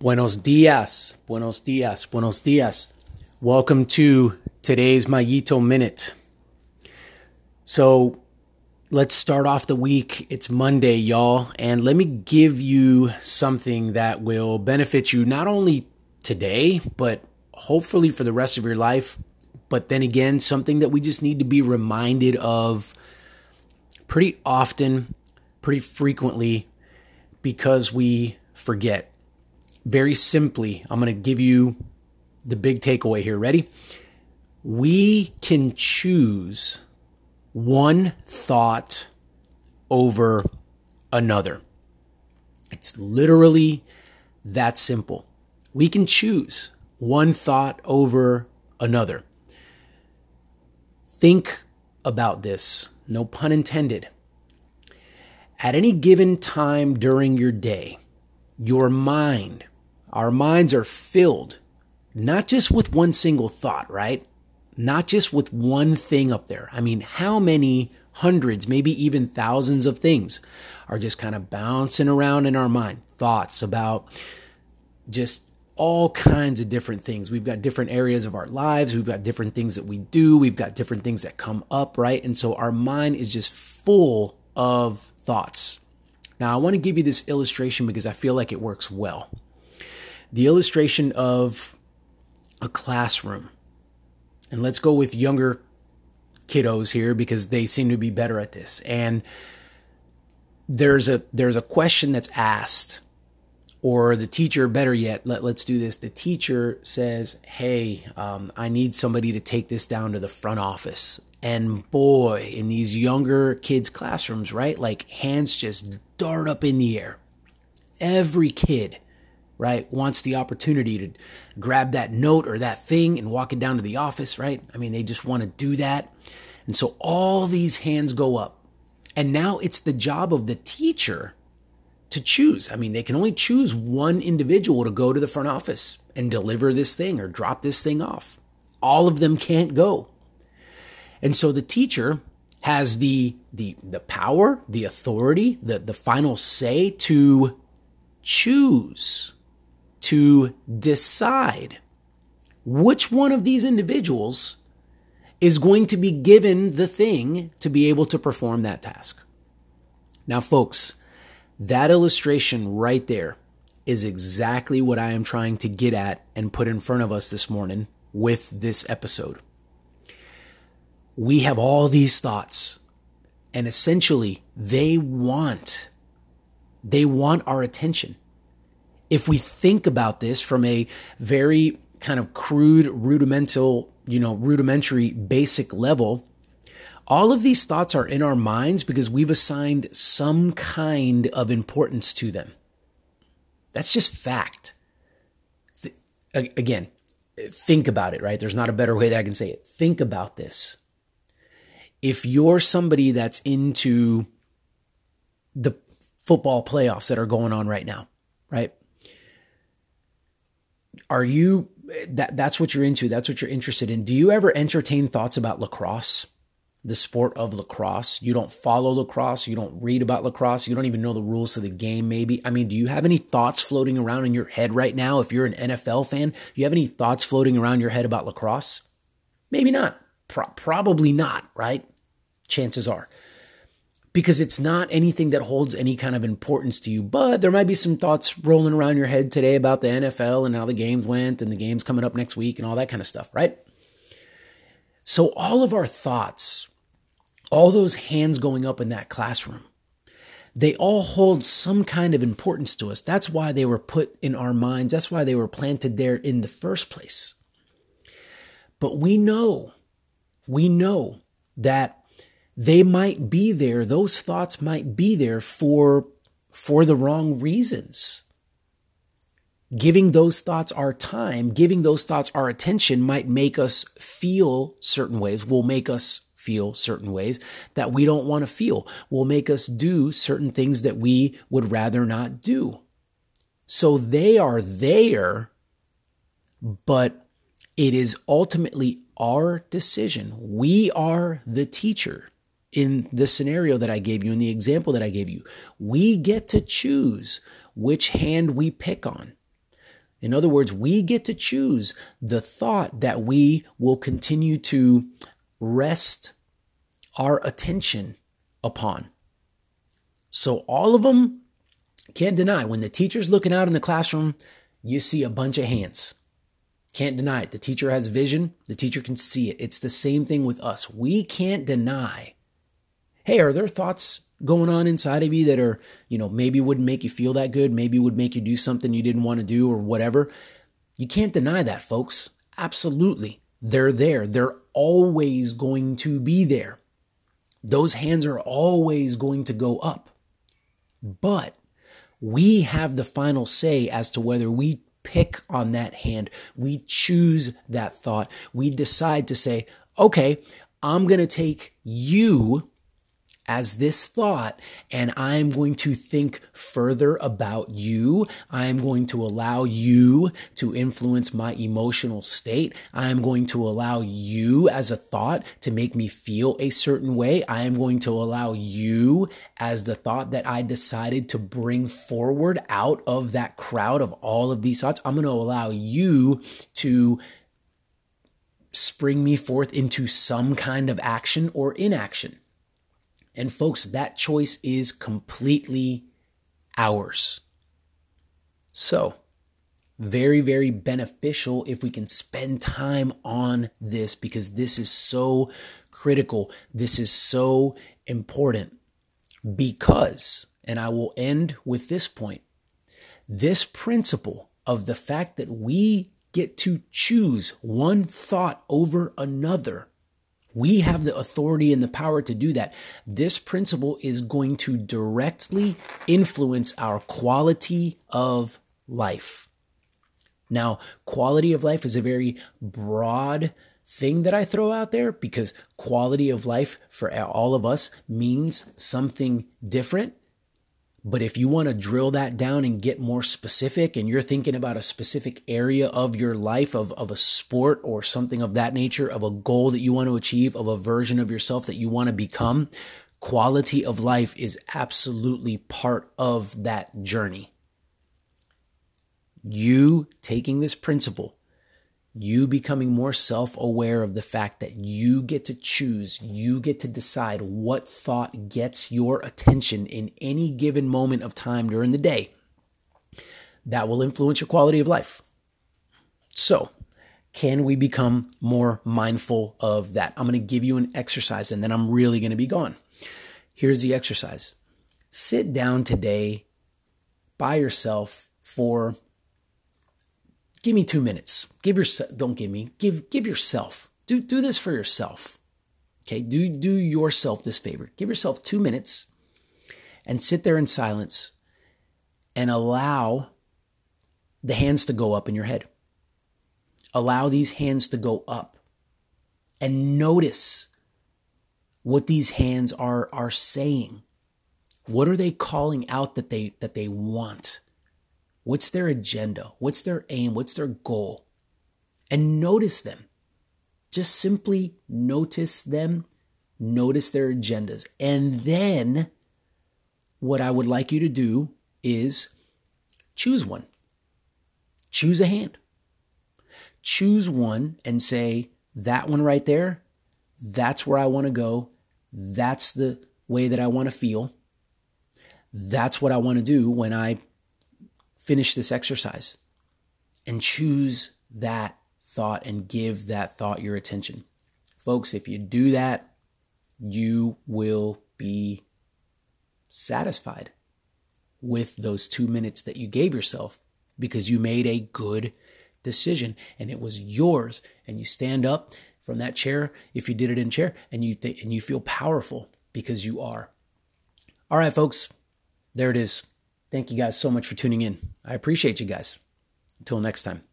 Buenos dias, buenos dias, buenos dias. Welcome to today's Mayito Minute. So let's start off the week. It's Monday, y'all, and let me give you something that will benefit you not only today, but hopefully for the rest of your life. But then again, something that we just need to be reminded of pretty often, pretty frequently, because we forget very simply, I'm going to give you the big takeaway here. Ready? We can choose one thought over another. It's literally that simple. We can choose one thought over another. Think about this, no pun intended. At any given time during your day, your mind our minds are filled not just with one single thought, right? Not just with one thing up there. I mean, how many hundreds, maybe even thousands of things are just kind of bouncing around in our mind? Thoughts about just all kinds of different things. We've got different areas of our lives. We've got different things that we do. We've got different things that come up, right? And so our mind is just full of thoughts. Now, I want to give you this illustration because I feel like it works well the illustration of a classroom. And let's go with younger kiddos here because they seem to be better at this. And there's a there's a question that's asked or the teacher better yet let, let's do this the teacher says hey um, i need somebody to take this down to the front office and boy in these younger kids classrooms right like hands just dart up in the air every kid right, wants the opportunity to grab that note or that thing and walk it down to the office, right? I mean, they just want to do that. And so all these hands go up. And now it's the job of the teacher to choose. I mean, they can only choose one individual to go to the front office and deliver this thing or drop this thing off. All of them can't go. And so the teacher has the the the power, the authority, the the final say to choose to decide which one of these individuals is going to be given the thing to be able to perform that task. Now, folks, that illustration right there is exactly what I am trying to get at and put in front of us this morning with this episode. We have all these thoughts, and essentially, they want they want our attention if we think about this from a very kind of crude, rudimental, you know, rudimentary, basic level, all of these thoughts are in our minds because we've assigned some kind of importance to them. That's just fact. Th- again, think about it, right? There's not a better way that I can say it. Think about this. If you're somebody that's into the football playoffs that are going on right now, right? Are you that that's what you're into that's what you're interested in. Do you ever entertain thoughts about lacrosse? The sport of lacrosse? You don't follow lacrosse you don't read about lacrosse you don't even know the rules of the game maybe? I mean do you have any thoughts floating around in your head right now if you're an nfl fan? Do you have any thoughts floating around your head about lacrosse? Maybe not. Pro- probably not right? Chances are because it's not anything that holds any kind of importance to you. But there might be some thoughts rolling around your head today about the NFL and how the games went and the games coming up next week and all that kind of stuff, right? So, all of our thoughts, all those hands going up in that classroom, they all hold some kind of importance to us. That's why they were put in our minds. That's why they were planted there in the first place. But we know, we know that they might be there, those thoughts might be there for, for the wrong reasons. Giving those thoughts our time, giving those thoughts our attention might make us feel certain ways, will make us feel certain ways that we don't want to feel, will make us do certain things that we would rather not do. So they are there, but it is ultimately our decision. We are the teacher in the scenario that I gave you, in the example that I gave you, we get to choose which hand we pick on. In other words, we get to choose the thought that we will continue to rest our attention upon. So, all of them can't deny when the teacher's looking out in the classroom, you see a bunch of hands. Can't deny it. The teacher has vision, the teacher can see it. It's the same thing with us. We can't deny. Hey, are there thoughts going on inside of you that are, you know, maybe wouldn't make you feel that good, maybe would make you do something you didn't want to do or whatever? You can't deny that, folks. Absolutely. They're there. They're always going to be there. Those hands are always going to go up. But we have the final say as to whether we pick on that hand. We choose that thought. We decide to say, okay, I'm going to take you as this thought and I'm going to think further about you. I'm going to allow you to influence my emotional state. I'm going to allow you as a thought to make me feel a certain way. I am going to allow you as the thought that I decided to bring forward out of that crowd of all of these thoughts. I'm going to allow you to spring me forth into some kind of action or inaction. And folks, that choice is completely ours. So, very, very beneficial if we can spend time on this because this is so critical. This is so important. Because, and I will end with this point this principle of the fact that we get to choose one thought over another we have the authority and the power to do that. This principle is going to directly influence our quality of life. Now, quality of life is a very broad thing that I throw out there because quality of life for all of us means something different. But if you want to drill that down and get more specific, and you're thinking about a specific area of your life, of, of a sport or something of that nature, of a goal that you want to achieve, of a version of yourself that you want to become, quality of life is absolutely part of that journey. You taking this principle you becoming more self aware of the fact that you get to choose, you get to decide what thought gets your attention in any given moment of time during the day. That will influence your quality of life. So, can we become more mindful of that? I'm going to give you an exercise and then I'm really going to be gone. Here's the exercise sit down today by yourself for give me two minutes. Give yourself, don't give me, give, give yourself. Do, do this for yourself. Okay. Do, do yourself this favor. Give yourself two minutes and sit there in silence and allow the hands to go up in your head. Allow these hands to go up and notice what these hands are, are saying. What are they calling out that they, that they want? What's their agenda? What's their aim? What's their goal? And notice them. Just simply notice them, notice their agendas. And then what I would like you to do is choose one. Choose a hand. Choose one and say, that one right there, that's where I want to go. That's the way that I want to feel. That's what I want to do when I finish this exercise and choose that thought and give that thought your attention. Folks, if you do that, you will be satisfied with those two minutes that you gave yourself because you made a good decision and it was yours. And you stand up from that chair if you did it in chair and you th- and you feel powerful because you are. All right, folks, there it is. Thank you guys so much for tuning in. I appreciate you guys. Until next time.